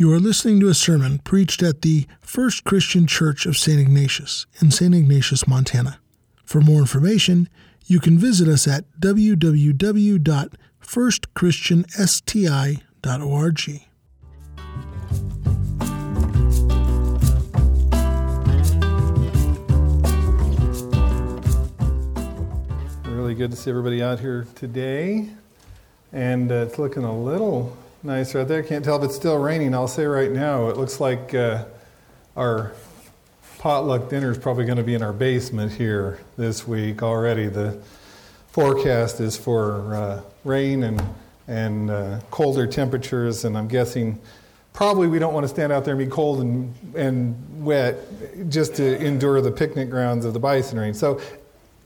You are listening to a sermon preached at the First Christian Church of St. Ignatius in St. Ignatius, Montana. For more information, you can visit us at www.firstchristiansti.org. Really good to see everybody out here today. And uh, it's looking a little nice right there. Can't tell if it's still raining. I'll say right now, it looks like uh, our potluck dinner is probably going to be in our basement here this week already. The forecast is for uh, rain and, and uh, colder temperatures, and I'm guessing probably we don't want to stand out there and be cold and, and wet just to endure the picnic grounds of the bison range. So,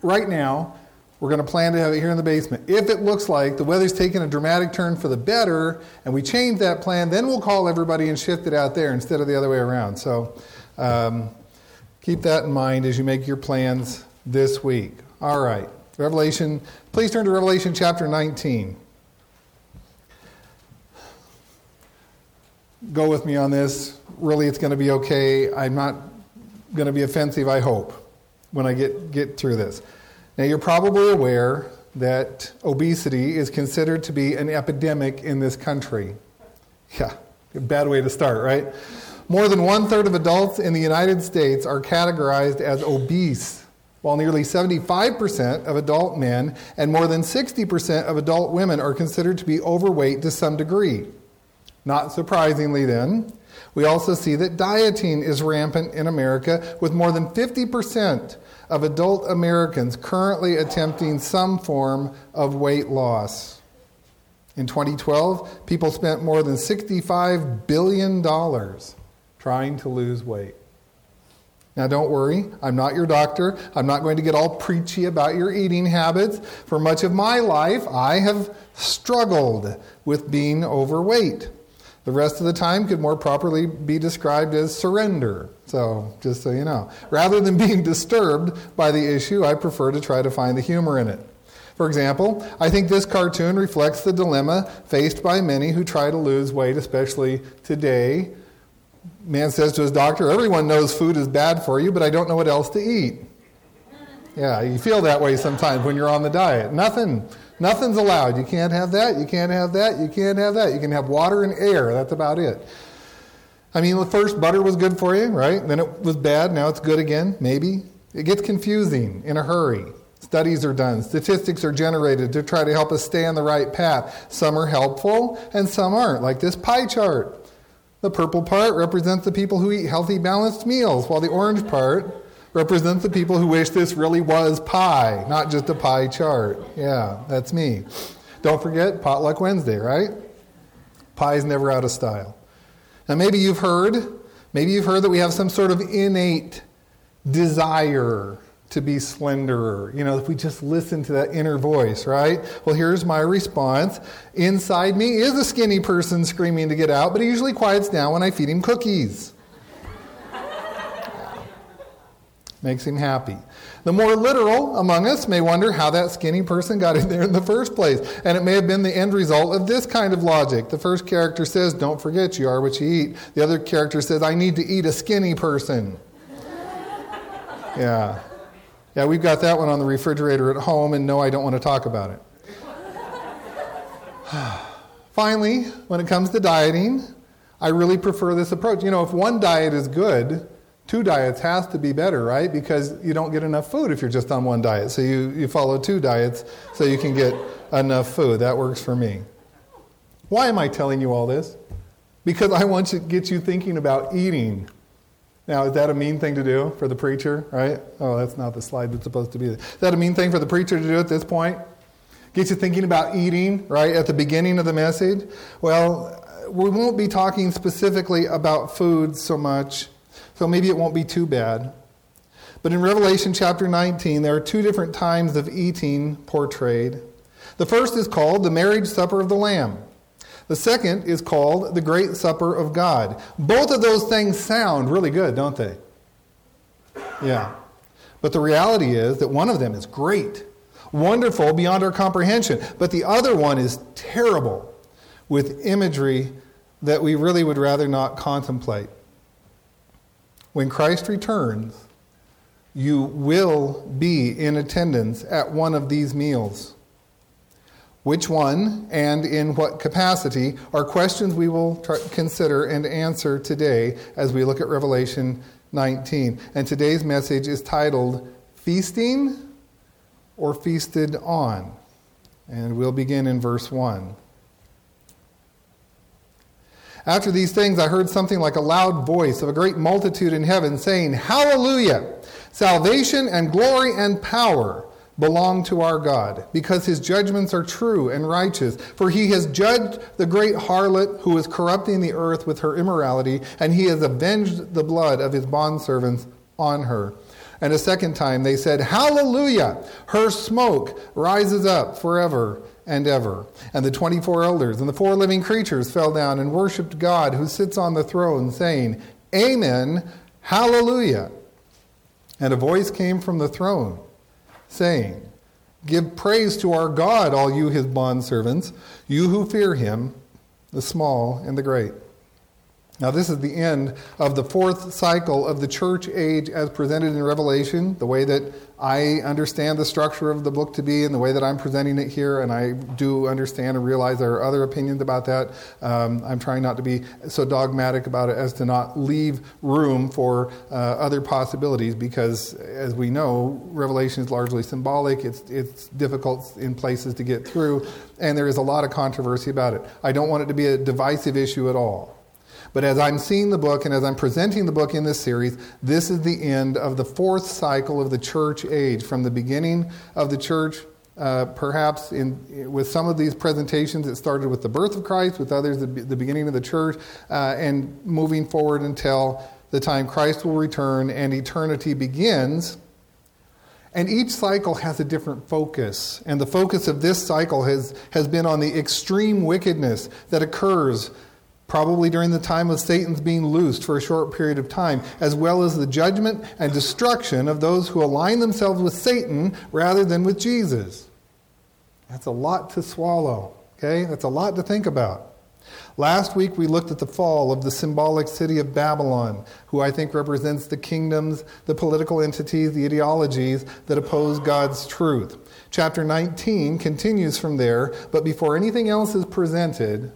right now, we're going to plan to have it here in the basement. If it looks like the weather's taking a dramatic turn for the better and we change that plan, then we'll call everybody and shift it out there instead of the other way around. So um, keep that in mind as you make your plans this week. All right. Revelation, please turn to Revelation chapter 19. Go with me on this. Really, it's going to be okay. I'm not going to be offensive, I hope, when I get, get through this. Now, you're probably aware that obesity is considered to be an epidemic in this country. Yeah, bad way to start, right? More than one third of adults in the United States are categorized as obese, while nearly 75% of adult men and more than 60% of adult women are considered to be overweight to some degree. Not surprisingly, then, we also see that dieting is rampant in America, with more than 50% of adult Americans currently attempting some form of weight loss. In 2012, people spent more than $65 billion trying to lose weight. Now, don't worry, I'm not your doctor. I'm not going to get all preachy about your eating habits. For much of my life, I have struggled with being overweight. The rest of the time could more properly be described as surrender. So, just so you know. Rather than being disturbed by the issue, I prefer to try to find the humor in it. For example, I think this cartoon reflects the dilemma faced by many who try to lose weight, especially today. Man says to his doctor, Everyone knows food is bad for you, but I don't know what else to eat. Yeah, you feel that way sometimes when you're on the diet. Nothing Nothing's allowed. You can't have that, you can't have that, you can't have that. You can have water and air. That's about it. I mean, the first butter was good for you, right? Then it was bad, now it's good again, maybe. It gets confusing in a hurry. Studies are done, statistics are generated to try to help us stay on the right path. Some are helpful and some aren't, like this pie chart. The purple part represents the people who eat healthy, balanced meals, while the orange part represents the people who wish this really was pie, not just a pie chart. Yeah, that's me. Don't forget Potluck Wednesday, right? Pie's never out of style. Now, maybe you've heard, maybe you've heard that we have some sort of innate desire to be slenderer. You know, if we just listen to that inner voice, right? Well, here's my response. Inside me is a skinny person screaming to get out, but he usually quiets down when I feed him cookies. Makes him happy. The more literal among us may wonder how that skinny person got in there in the first place. And it may have been the end result of this kind of logic. The first character says, Don't forget you are what you eat. The other character says, I need to eat a skinny person. yeah. Yeah, we've got that one on the refrigerator at home, and no, I don't want to talk about it. Finally, when it comes to dieting, I really prefer this approach. You know, if one diet is good, two diets has to be better, right? Because you don't get enough food if you're just on one diet. So you, you follow two diets so you can get enough food. That works for me. Why am I telling you all this? Because I want to get you thinking about eating. Now, is that a mean thing to do for the preacher, right? Oh, that's not the slide that's supposed to be there. Is that a mean thing for the preacher to do at this point? Get you thinking about eating, right, at the beginning of the message? Well, we won't be talking specifically about food so much so maybe it won't be too bad. But in Revelation chapter 19, there are two different times of eating portrayed. The first is called the marriage supper of the Lamb. The second is called the great supper of God. Both of those things sound really good, don't they? Yeah. But the reality is that one of them is great, wonderful beyond our comprehension, but the other one is terrible with imagery that we really would rather not contemplate. When Christ returns, you will be in attendance at one of these meals. Which one and in what capacity are questions we will try, consider and answer today as we look at Revelation 19. And today's message is titled Feasting or Feasted On. And we'll begin in verse 1. After these things, I heard something like a loud voice of a great multitude in heaven saying, Hallelujah! Salvation and glory and power belong to our God, because his judgments are true and righteous. For he has judged the great harlot who is corrupting the earth with her immorality, and he has avenged the blood of his bondservants on her. And a second time they said, Hallelujah! Her smoke rises up forever and ever. And the 24 elders and the four living creatures fell down and worshiped God who sits on the throne, saying, Amen, Hallelujah. And a voice came from the throne, saying, Give praise to our God, all you his bondservants, you who fear him, the small and the great. Now, this is the end of the fourth cycle of the church age as presented in Revelation, the way that I understand the structure of the book to be and the way that I'm presenting it here, and I do understand and realize there are other opinions about that. Um, I'm trying not to be so dogmatic about it as to not leave room for uh, other possibilities because, as we know, Revelation is largely symbolic. It's, it's difficult in places to get through, and there is a lot of controversy about it. I don't want it to be a divisive issue at all. But as I'm seeing the book and as I'm presenting the book in this series, this is the end of the fourth cycle of the church age. From the beginning of the church, uh, perhaps in, with some of these presentations, it started with the birth of Christ, with others, the, the beginning of the church, uh, and moving forward until the time Christ will return and eternity begins. And each cycle has a different focus. And the focus of this cycle has, has been on the extreme wickedness that occurs probably during the time of Satan's being loosed for a short period of time, as well as the judgment and destruction of those who align themselves with Satan rather than with Jesus. That's a lot to swallow, okay? That's a lot to think about. Last week we looked at the fall of the symbolic city of Babylon, who I think represents the kingdoms, the political entities, the ideologies that oppose God's truth. Chapter 19 continues from there, but before anything else is presented,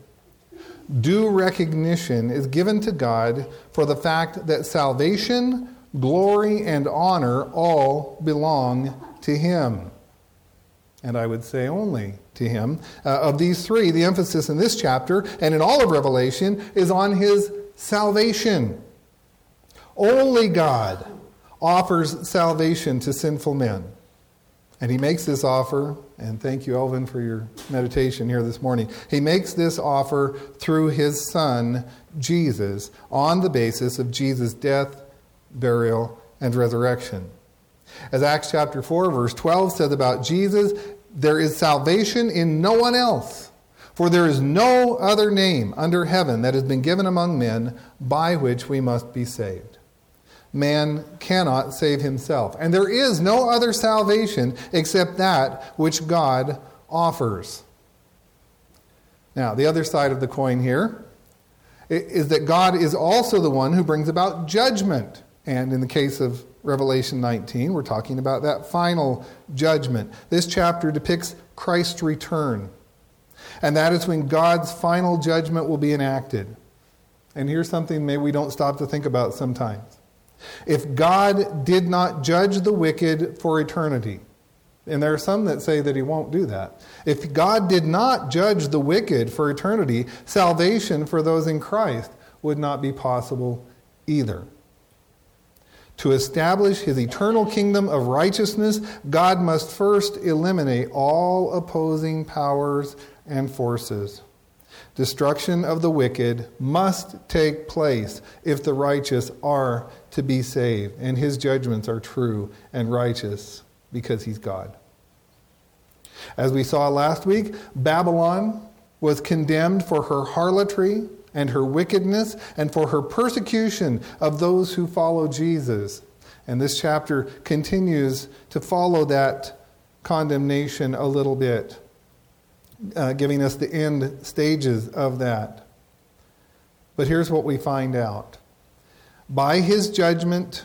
due recognition is given to God for the fact that salvation, glory, and honor all belong to Him. And I would say only to Him. Uh, of these three, the emphasis in this chapter and in all of Revelation is on His salvation. Only God offers salvation to sinful men. And he makes this offer, and thank you, Elvin, for your meditation here this morning. He makes this offer through his son, Jesus, on the basis of Jesus' death, burial, and resurrection. As Acts chapter 4, verse 12 says about Jesus, there is salvation in no one else. For there is no other name under heaven that has been given among men by which we must be saved man cannot save himself. And there is no other salvation except that which God offers. Now, the other side of the coin here is that God is also the one who brings about judgment. And in the case of Revelation 19, we're talking about that final judgment. This chapter depicts Christ's return. And that is when God's final judgment will be enacted. And here's something maybe we don't stop to think about sometimes. If God did not judge the wicked for eternity, and there are some that say that he won't do that. If God did not judge the wicked for eternity, salvation for those in Christ would not be possible either. To establish his eternal kingdom of righteousness, God must first eliminate all opposing powers and forces. Destruction of the wicked must take place if the righteous are to be saved, and his judgments are true and righteous because he's God. As we saw last week, Babylon was condemned for her harlotry and her wickedness and for her persecution of those who follow Jesus. And this chapter continues to follow that condemnation a little bit, uh, giving us the end stages of that. But here's what we find out by his judgment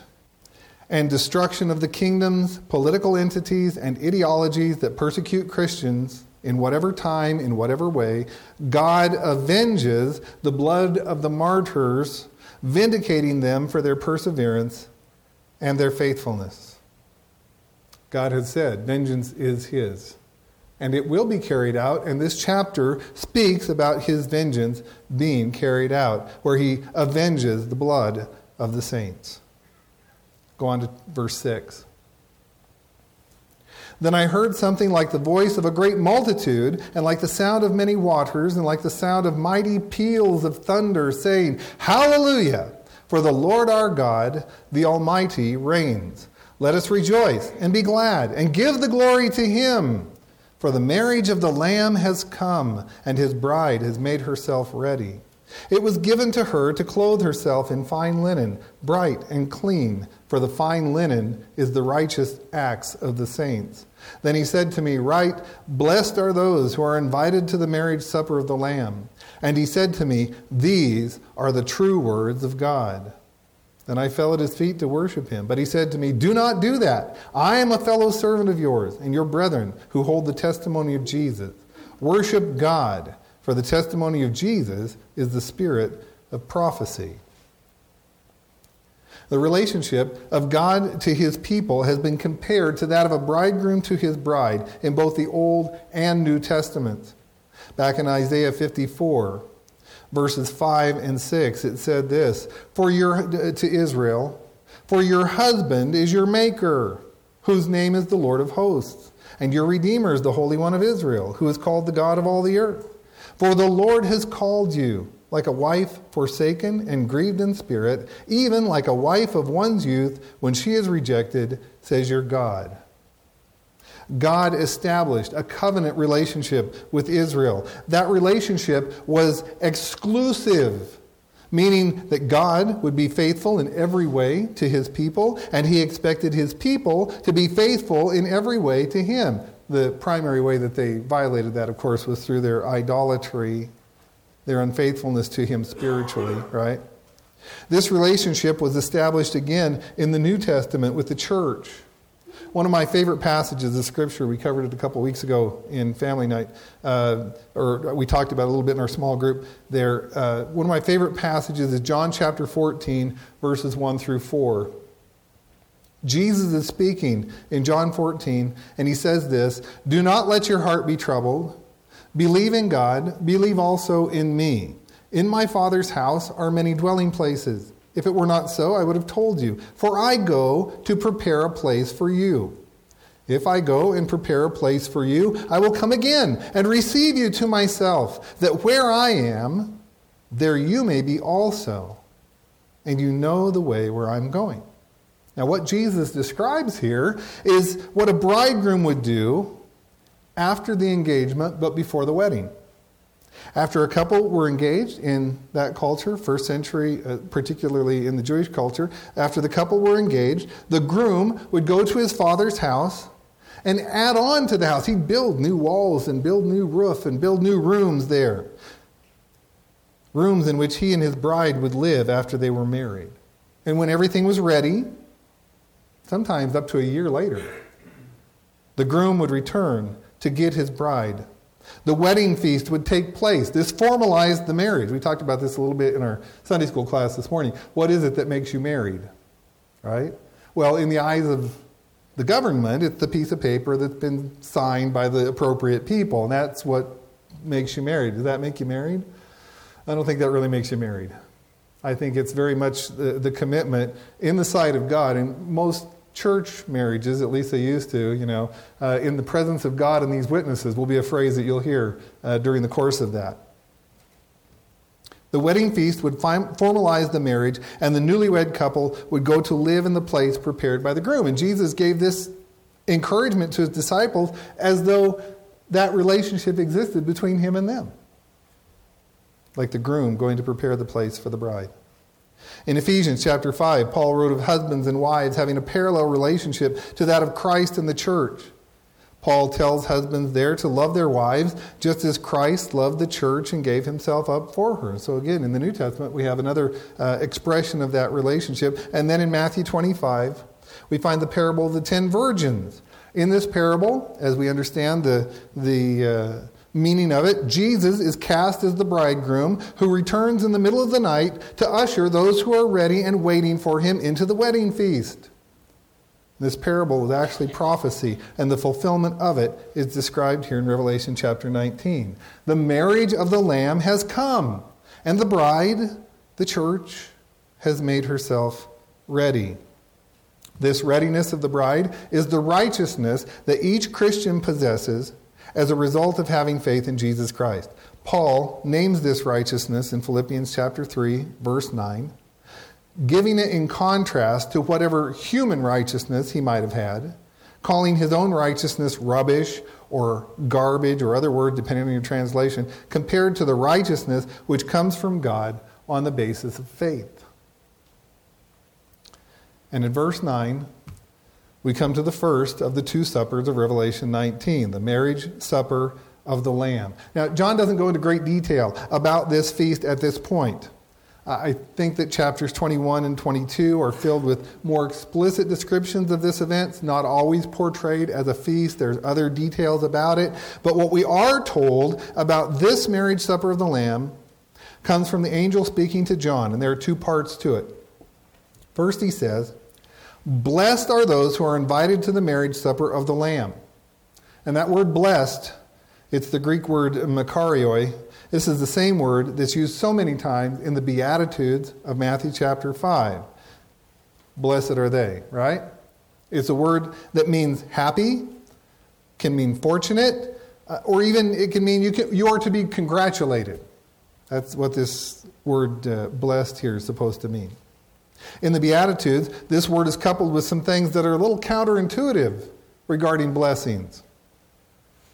and destruction of the kingdoms, political entities, and ideologies that persecute Christians in whatever time, in whatever way, God avenges the blood of the martyrs, vindicating them for their perseverance and their faithfulness. God has said, Vengeance is his. And it will be carried out, and this chapter speaks about his vengeance being carried out, where he avenges the blood of the saints. Go on to verse 6. Then I heard something like the voice of a great multitude, and like the sound of many waters, and like the sound of mighty peals of thunder, saying, Hallelujah! For the Lord our God, the Almighty, reigns. Let us rejoice and be glad, and give the glory to him. For the marriage of the Lamb has come, and his bride has made herself ready. It was given to her to clothe herself in fine linen, bright and clean, for the fine linen is the righteous acts of the saints. Then he said to me, Write, Blessed are those who are invited to the marriage supper of the Lamb. And he said to me, These are the true words of God. Then I fell at his feet to worship him. But he said to me, Do not do that. I am a fellow servant of yours and your brethren who hold the testimony of Jesus. Worship God, for the testimony of Jesus is the spirit of prophecy. The relationship of God to his people has been compared to that of a bridegroom to his bride in both the Old and New Testaments. Back in Isaiah 54, verses 5 and 6, it said this For your, to Israel, For your husband is your maker, whose name is the Lord of hosts, and your Redeemer is the Holy One of Israel, who is called the God of all the earth. For the Lord has called you like a wife forsaken and grieved in spirit, even like a wife of one's youth when she is rejected, says your God. God established a covenant relationship with Israel. That relationship was exclusive, meaning that God would be faithful in every way to his people, and he expected his people to be faithful in every way to him. The primary way that they violated that, of course, was through their idolatry their unfaithfulness to Him spiritually, right? This relationship was established again in the New Testament with the church. One of my favorite passages of Scripture, we covered it a couple weeks ago in Family Night, uh, or we talked about it a little bit in our small group there. Uh, one of my favorite passages is John chapter 14, verses 1 through 4. Jesus is speaking in John 14, and he says this Do not let your heart be troubled. Believe in God, believe also in me. In my Father's house are many dwelling places. If it were not so, I would have told you. For I go to prepare a place for you. If I go and prepare a place for you, I will come again and receive you to myself, that where I am, there you may be also. And you know the way where I'm going. Now, what Jesus describes here is what a bridegroom would do after the engagement, but before the wedding. After a couple were engaged in that culture, first century, uh, particularly in the Jewish culture, after the couple were engaged, the groom would go to his father's house and add on to the house. He'd build new walls and build new roof and build new rooms there. Rooms in which he and his bride would live after they were married. And when everything was ready, sometimes up to a year later, the groom would return to get his bride. The wedding feast would take place. This formalized the marriage. We talked about this a little bit in our Sunday school class this morning. What is it that makes you married? Right? Well, in the eyes of the government, it's the piece of paper that's been signed by the appropriate people, and that's what makes you married. Does that make you married? I don't think that really makes you married. I think it's very much the, the commitment in the sight of God, and most church marriages, at least they used to, you know, uh, in the presence of God and these witnesses will be a phrase that you'll hear uh, during the course of that. The wedding feast would formalize the marriage, and the newlywed couple would go to live in the place prepared by the groom. And Jesus gave this encouragement to his disciples as though that relationship existed between him and them, like the groom going to prepare the place for the bride. In Ephesians chapter 5, Paul wrote of husbands and wives having a parallel relationship to that of Christ and the church. Paul tells husbands there to love their wives just as Christ loved the church and gave himself up for her. So, again, in the New Testament, we have another uh, expression of that relationship. And then in Matthew 25, we find the parable of the ten virgins. In this parable, as we understand the, the uh, meaning of it, Jesus is cast as the bridegroom who returns in the middle of the night to usher those who are ready and waiting for him into the wedding feast. This parable is actually prophecy, and the fulfillment of it is described here in Revelation chapter 19. The marriage of the Lamb has come, and the bride, the church, has made herself ready. This readiness of the bride is the righteousness that each Christian possesses as a result of having faith in Jesus Christ. Paul names this righteousness in Philippians chapter 3, verse 9 giving it in contrast to whatever human righteousness he might have had, calling his own righteousness rubbish or garbage or other word, depending on your translation, compared to the righteousness which comes from God on the basis of faith. And in verse 9, we come to the first of the two suppers of Revelation 19, the marriage supper of the Lamb. Now, John doesn't go into great detail about this feast at this point. I think that chapters 21 and 22 are filled with more explicit descriptions of this event. It's not always portrayed as a feast, there's other details about it. But what we are told about this marriage supper of the Lamb comes from the angel speaking to John, and there are two parts to it. First, he says, Blessed are those who are invited to the marriage supper of the Lamb. And that word blessed, it's the Greek word makarioi, this is the same word that's used so many times in the Beatitudes of Matthew chapter 5. Blessed are they, right? It's a word that means happy, can mean fortunate, uh, or even it can mean you, can, you are to be congratulated. That's what this word uh, blessed here is supposed to mean. In the Beatitudes, this word is coupled with some things that are a little counterintuitive regarding blessings.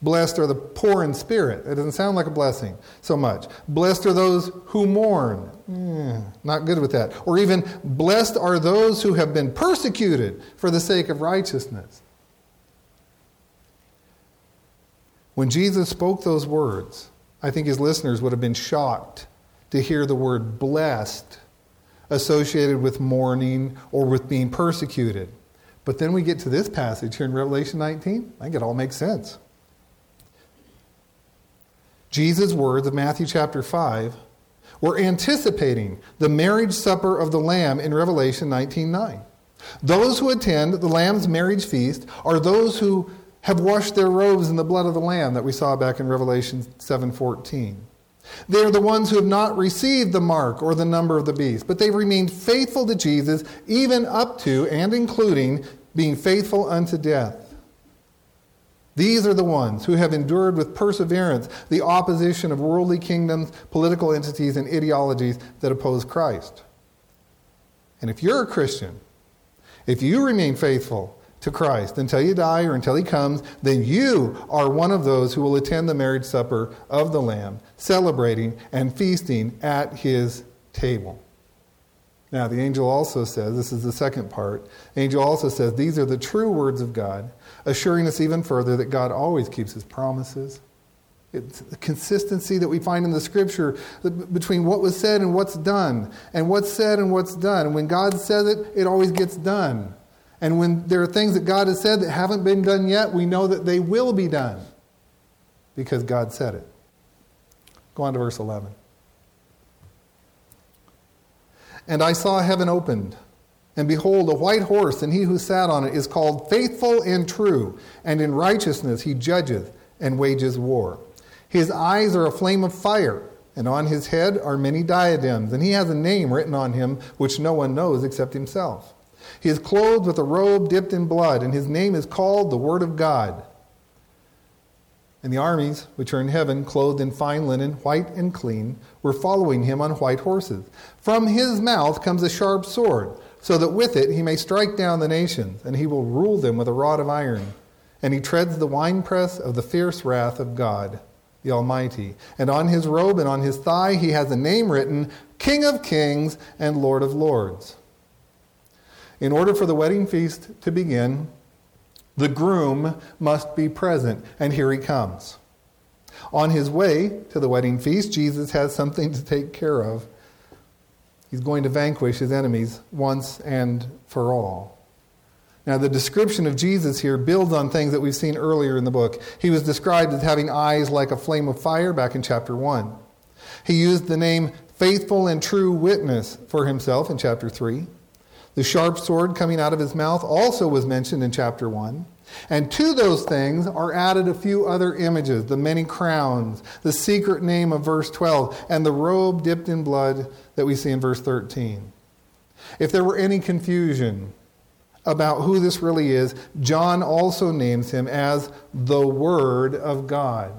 Blessed are the poor in spirit. It doesn't sound like a blessing so much. Blessed are those who mourn. Mm, not good with that. Or even, blessed are those who have been persecuted for the sake of righteousness. When Jesus spoke those words, I think his listeners would have been shocked to hear the word blessed associated with mourning or with being persecuted. But then we get to this passage here in Revelation 19. I think it all makes sense. Jesus' words of Matthew chapter 5 were anticipating the marriage supper of the Lamb in Revelation 19:9. Those who attend the Lamb's marriage feast are those who have washed their robes in the blood of the Lamb that we saw back in Revelation 7:14. They are the ones who have not received the mark or the number of the beast, but they've remained faithful to Jesus even up to and including being faithful unto death. These are the ones who have endured with perseverance the opposition of worldly kingdoms, political entities, and ideologies that oppose Christ. And if you're a Christian, if you remain faithful to Christ until you die or until he comes, then you are one of those who will attend the marriage supper of the Lamb, celebrating and feasting at his table. Now, the angel also says, this is the second part, angel also says, these are the true words of God, assuring us even further that God always keeps his promises. It's the consistency that we find in the scripture between what was said and what's done, and what's said and what's done. And when God says it, it always gets done. And when there are things that God has said that haven't been done yet, we know that they will be done because God said it. Go on to verse 11. And I saw heaven opened, and behold, a white horse, and he who sat on it is called Faithful and True, and in righteousness he judgeth and wages war. His eyes are a flame of fire, and on his head are many diadems, and he has a name written on him which no one knows except himself. He is clothed with a robe dipped in blood, and his name is called the Word of God. And the armies, which are in heaven, clothed in fine linen, white and clean, were following him on white horses. From his mouth comes a sharp sword, so that with it he may strike down the nations, and he will rule them with a rod of iron. And he treads the winepress of the fierce wrath of God, the Almighty. And on his robe and on his thigh he has a name written King of Kings and Lord of Lords. In order for the wedding feast to begin, The groom must be present, and here he comes. On his way to the wedding feast, Jesus has something to take care of. He's going to vanquish his enemies once and for all. Now, the description of Jesus here builds on things that we've seen earlier in the book. He was described as having eyes like a flame of fire back in chapter 1. He used the name faithful and true witness for himself in chapter 3. The sharp sword coming out of his mouth also was mentioned in chapter 1. And to those things are added a few other images the many crowns, the secret name of verse 12, and the robe dipped in blood that we see in verse 13. If there were any confusion, about who this really is, John also names him as the Word of God.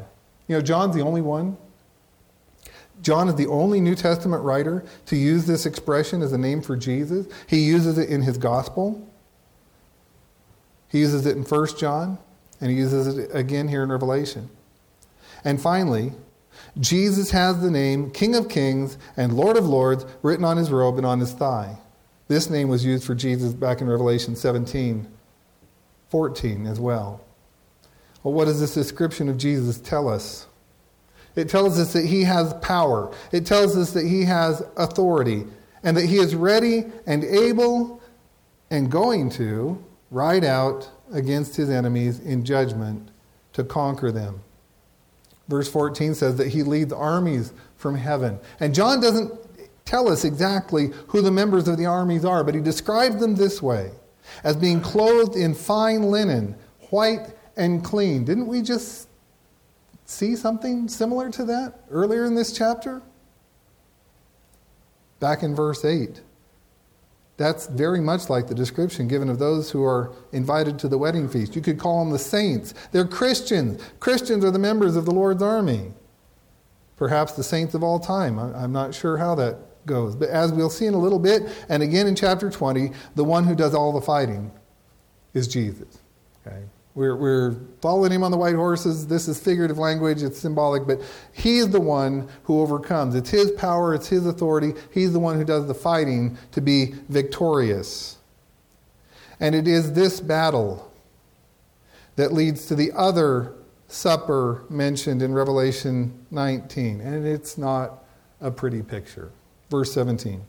You know, John's the only one. John is the only New Testament writer to use this expression as a name for Jesus. He uses it in his gospel. He uses it in 1 John, and he uses it again here in Revelation. And finally, Jesus has the name King of Kings and Lord of Lords written on his robe and on his thigh. This name was used for Jesus back in Revelation 17, 14 as well. Well, what does this description of Jesus tell us? It tells us that he has power. It tells us that he has authority and that he is ready and able and going to ride out against his enemies in judgment to conquer them. Verse 14 says that he leads armies from heaven. And John doesn't tell us exactly who the members of the armies are, but he describes them this way as being clothed in fine linen, white and clean. Didn't we just see something similar to that earlier in this chapter? Back in verse 8. That's very much like the description given of those who are invited to the wedding feast. You could call them the saints. They're Christians. Christians are the members of the Lord's army. Perhaps the saints of all time. I'm not sure how that goes. But as we'll see in a little bit, and again in chapter 20, the one who does all the fighting is Jesus. Okay? We're, we're following him on the white horses. This is figurative language, it's symbolic, but he's the one who overcomes. It's his power, it's his authority. He's the one who does the fighting to be victorious. And it is this battle that leads to the other supper mentioned in Revelation 19. And it's not a pretty picture. Verse 17.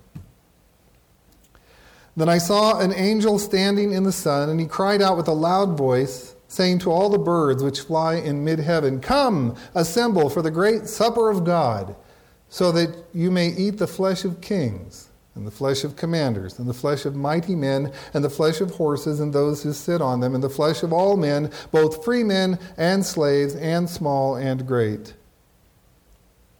Then I saw an angel standing in the sun, and he cried out with a loud voice, saying to all the birds which fly in mid heaven, Come, assemble for the great supper of God, so that you may eat the flesh of kings, and the flesh of commanders, and the flesh of mighty men, and the flesh of horses, and those who sit on them, and the flesh of all men, both free men and slaves, and small and great.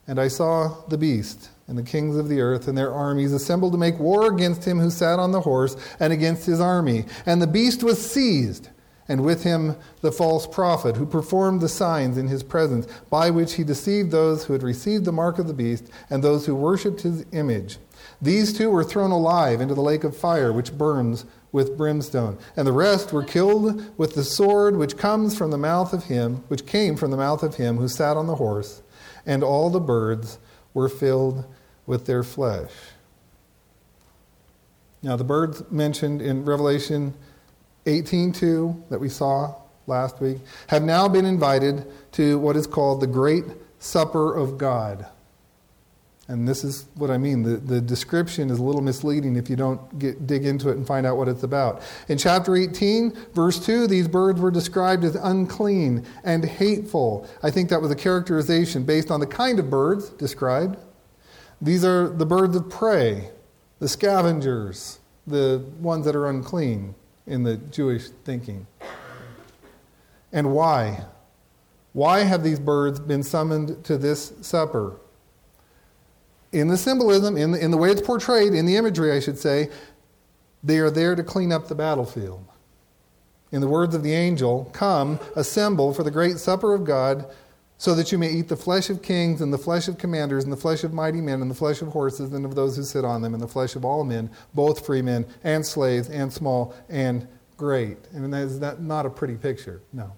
And I saw the beast and the kings of the earth and their armies assembled to make war against him who sat on the horse and against his army. And the beast was seized, and with him the false prophet, who performed the signs in his presence, by which he deceived those who had received the mark of the beast and those who worshipped his image. These two were thrown alive into the lake of fire, which burns with brimstone. And the rest were killed with the sword which comes from the mouth of him, which came from the mouth of him who sat on the horse, and all the birds were filled with their flesh. Now, the birds mentioned in Revelation 18:2 that we saw last week have now been invited to what is called the Great Supper of God. And this is what I mean. The, the description is a little misleading if you don't get, dig into it and find out what it's about. In chapter 18, verse 2, these birds were described as unclean and hateful. I think that was a characterization based on the kind of birds described these are the birds of prey, the scavengers, the ones that are unclean in the Jewish thinking. And why? Why have these birds been summoned to this supper? In the symbolism, in the, in the way it's portrayed, in the imagery, I should say, they are there to clean up the battlefield. In the words of the angel, come, assemble for the great supper of God so that you may eat the flesh of kings and the flesh of commanders and the flesh of mighty men and the flesh of horses and of those who sit on them and the flesh of all men, both free men and slaves and small and great. And that is that not a pretty picture, no.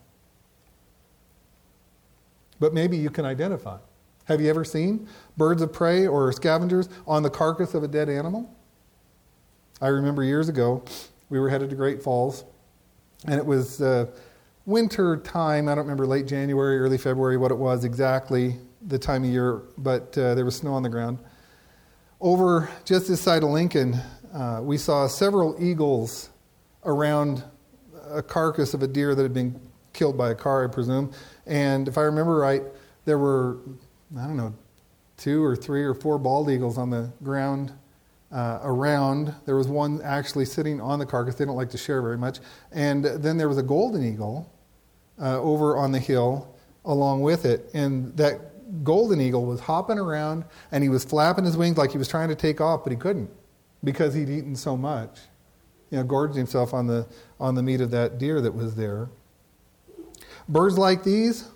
But maybe you can identify. Have you ever seen birds of prey or scavengers on the carcass of a dead animal? I remember years ago, we were headed to Great Falls And it was uh, winter time. I don't remember late January, early February, what it was exactly, the time of year, but uh, there was snow on the ground. Over just this side of Lincoln, uh, we saw several eagles around a carcass of a deer that had been killed by a car, I presume. And if I remember right, there were, I don't know, two or three or four bald eagles on the ground uh, around. There was one actually sitting on the carcass. They don't like to share very much. And then there was a golden eagle uh, over on the hill along with it. And that golden eagle was hopping around and he was flapping his wings like he was trying to take off, but he couldn't because he'd eaten so much. You know, gorged himself on the, on the meat of that deer that was there. Birds like these,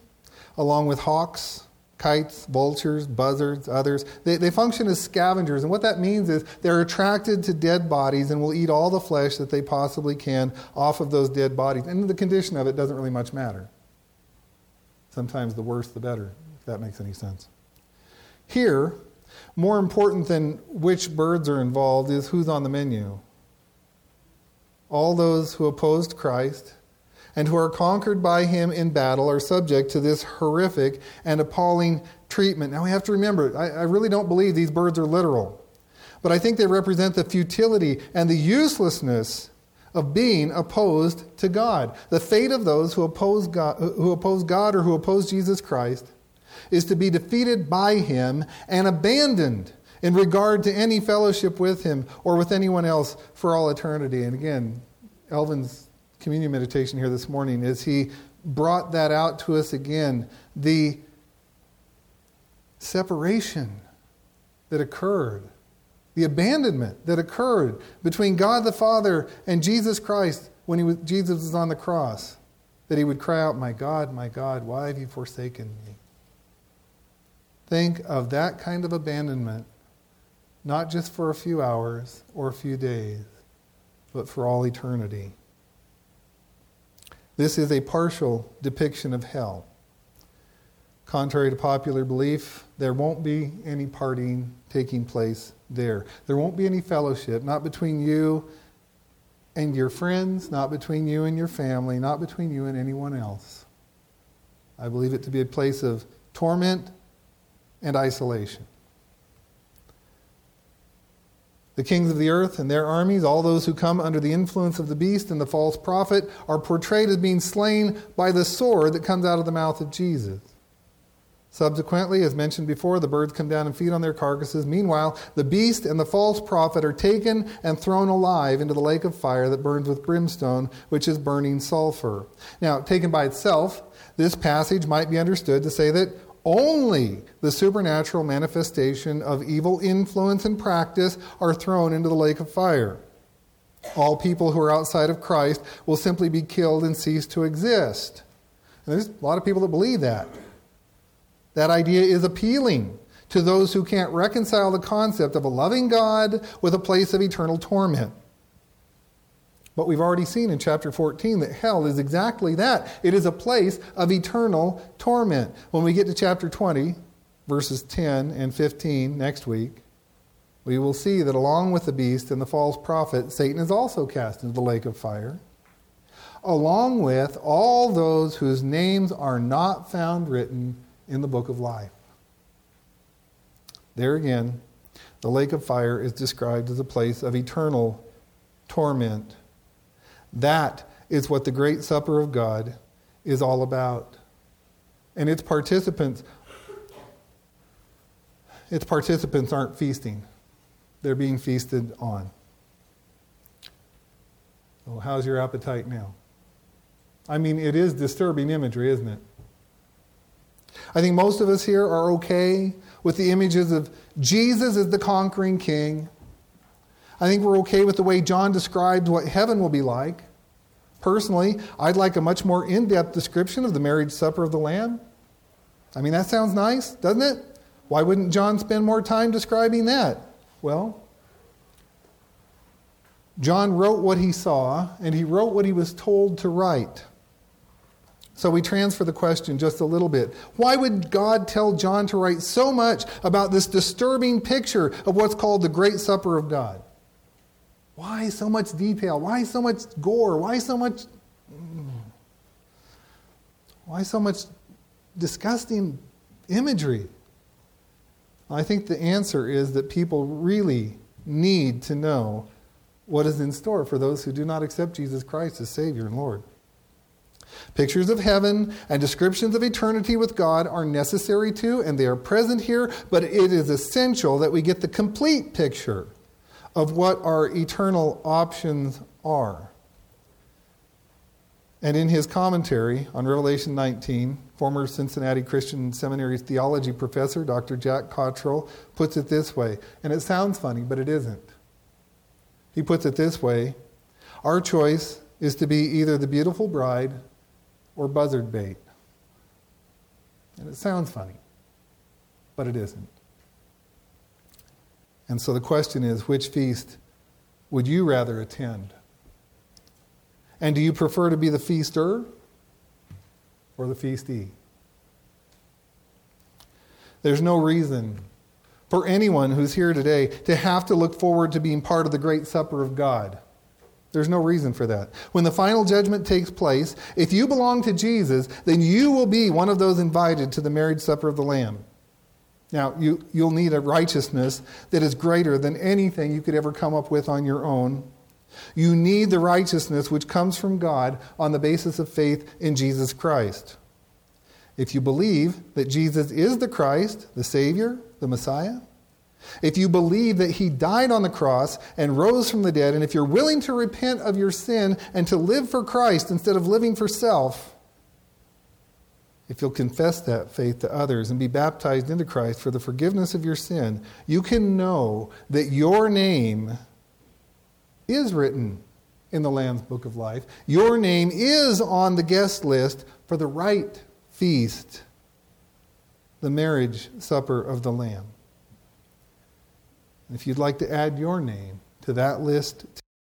along with hawks, kites, vultures, buzzards, others. They, they function as scavengers, and what that means is they're attracted to dead bodies and will eat all the flesh that they possibly can off of those dead bodies. And the condition of it doesn't really much matter. Sometimes the worse the better, if that makes any sense. Here, more important than which birds are involved is who's on the menu. All those who opposed Christ and who are conquered by him in battle are subject to this horrific and appalling treatment. Now we have to remember, I, I really don't believe these birds are literal, but I think they represent the futility and the uselessness of being opposed to God. The fate of those who oppose God, who oppose God or who oppose Jesus Christ is to be defeated by him and abandoned in regard to any fellowship with him or with anyone else for all eternity. And again, Elvin's communion meditation here this morning is he brought that out to us again. The separation that occurred, the abandonment that occurred between God the Father and Jesus Christ when he was, Jesus was on the cross, that he would cry out, My God, my God, why have you forsaken me? Think of that kind of abandonment, not just for a few hours or a few days, but for all eternity. This is a partial depiction of hell. Contrary to popular belief, there won't be any partying taking place there. There won't be any fellowship, not between you and your friends, not between you and your family, not between you and anyone else. I believe it to be a place of torment and isolation. The kings of the earth and their armies, all those who come under the influence of the beast and the false prophet, are portrayed as being slain by the sword that comes out of the mouth of Jesus. Subsequently, as mentioned before, the birds come down and feed on their carcasses. Meanwhile, the beast and the false prophet are taken and thrown alive into the lake of fire that burns with brimstone, which is burning sulfur. Now, taken by itself, this passage might be understood to say that only the supernatural manifestation of evil influence and practice are thrown into the lake of fire. All people who are outside of Christ will simply be killed and cease to exist. And there's a lot of people that believe that. That idea is appealing to those who can't reconcile the concept of a loving God with a place of eternal torment. But we've already seen in chapter 14 that hell is exactly that. It is a place of eternal torment. When we get to chapter 20, verses 10 and 15 next week, we will see that along with the beast and the false prophet, Satan is also cast into the lake of fire, along with all those whose names are not found written in the book of life. There again, the lake of fire is described as a place of eternal torment. That is what the great supper of God is all about. And its participants its participants aren't feasting. They're being feasted on. Well, how's your appetite now? I mean, it is disturbing imagery, isn't it? I think most of us here are okay with the images of Jesus as the conquering king. I think we're okay with the way John described what heaven will be like. Personally, I'd like a much more in depth description of the marriage supper of the Lamb. I mean, that sounds nice, doesn't it? Why wouldn't John spend more time describing that? Well, John wrote what he saw, and he wrote what he was told to write. So we transfer the question just a little bit. Why would God tell John to write so much about this disturbing picture of what's called the Great Supper of God? Why so much detail? Why so much gore? Why so much mm, Why so much disgusting imagery? I think the answer is that people really need to know what is in store for those who do not accept Jesus Christ as Savior and Lord. Pictures of heaven and descriptions of eternity with God are necessary too, and they are present here, but it is essential that we get the complete picture of what our eternal options are. And in his commentary on Revelation 19, former Cincinnati Christian Seminary theology professor Dr. Jack Cottrell puts it this way, and it sounds funny, but it isn't. He puts it this way Our choice is to be either the beautiful bride or buzzard bait. And it sounds funny, but it isn't. And so the question is which feast would you rather attend? And do you prefer to be the feaster or the feastee? There's no reason for anyone who's here today to have to look forward to being part of the great supper of God. There's no reason for that. When the final judgment takes place, if you belong to Jesus, then you will be one of those invited to the marriage supper of the Lamb. Now, you, you'll need a righteousness that is greater than anything you could ever come up with on your own. You need the righteousness which comes from God on the basis of faith in Jesus Christ. If you believe that Jesus is the Christ, the Savior, the Messiah, if you believe that He died on the cross and rose from the dead, and if you're willing to repent of your sin and to live for Christ instead of living for self, if you'll confess that faith to others and be baptized into Christ for the forgiveness of your sin, you can know that your name is written in the Lamb's Book of Life. Your name is on the guest list for the right feast, the marriage supper of the Lamb. If you'd like to add your name to that list,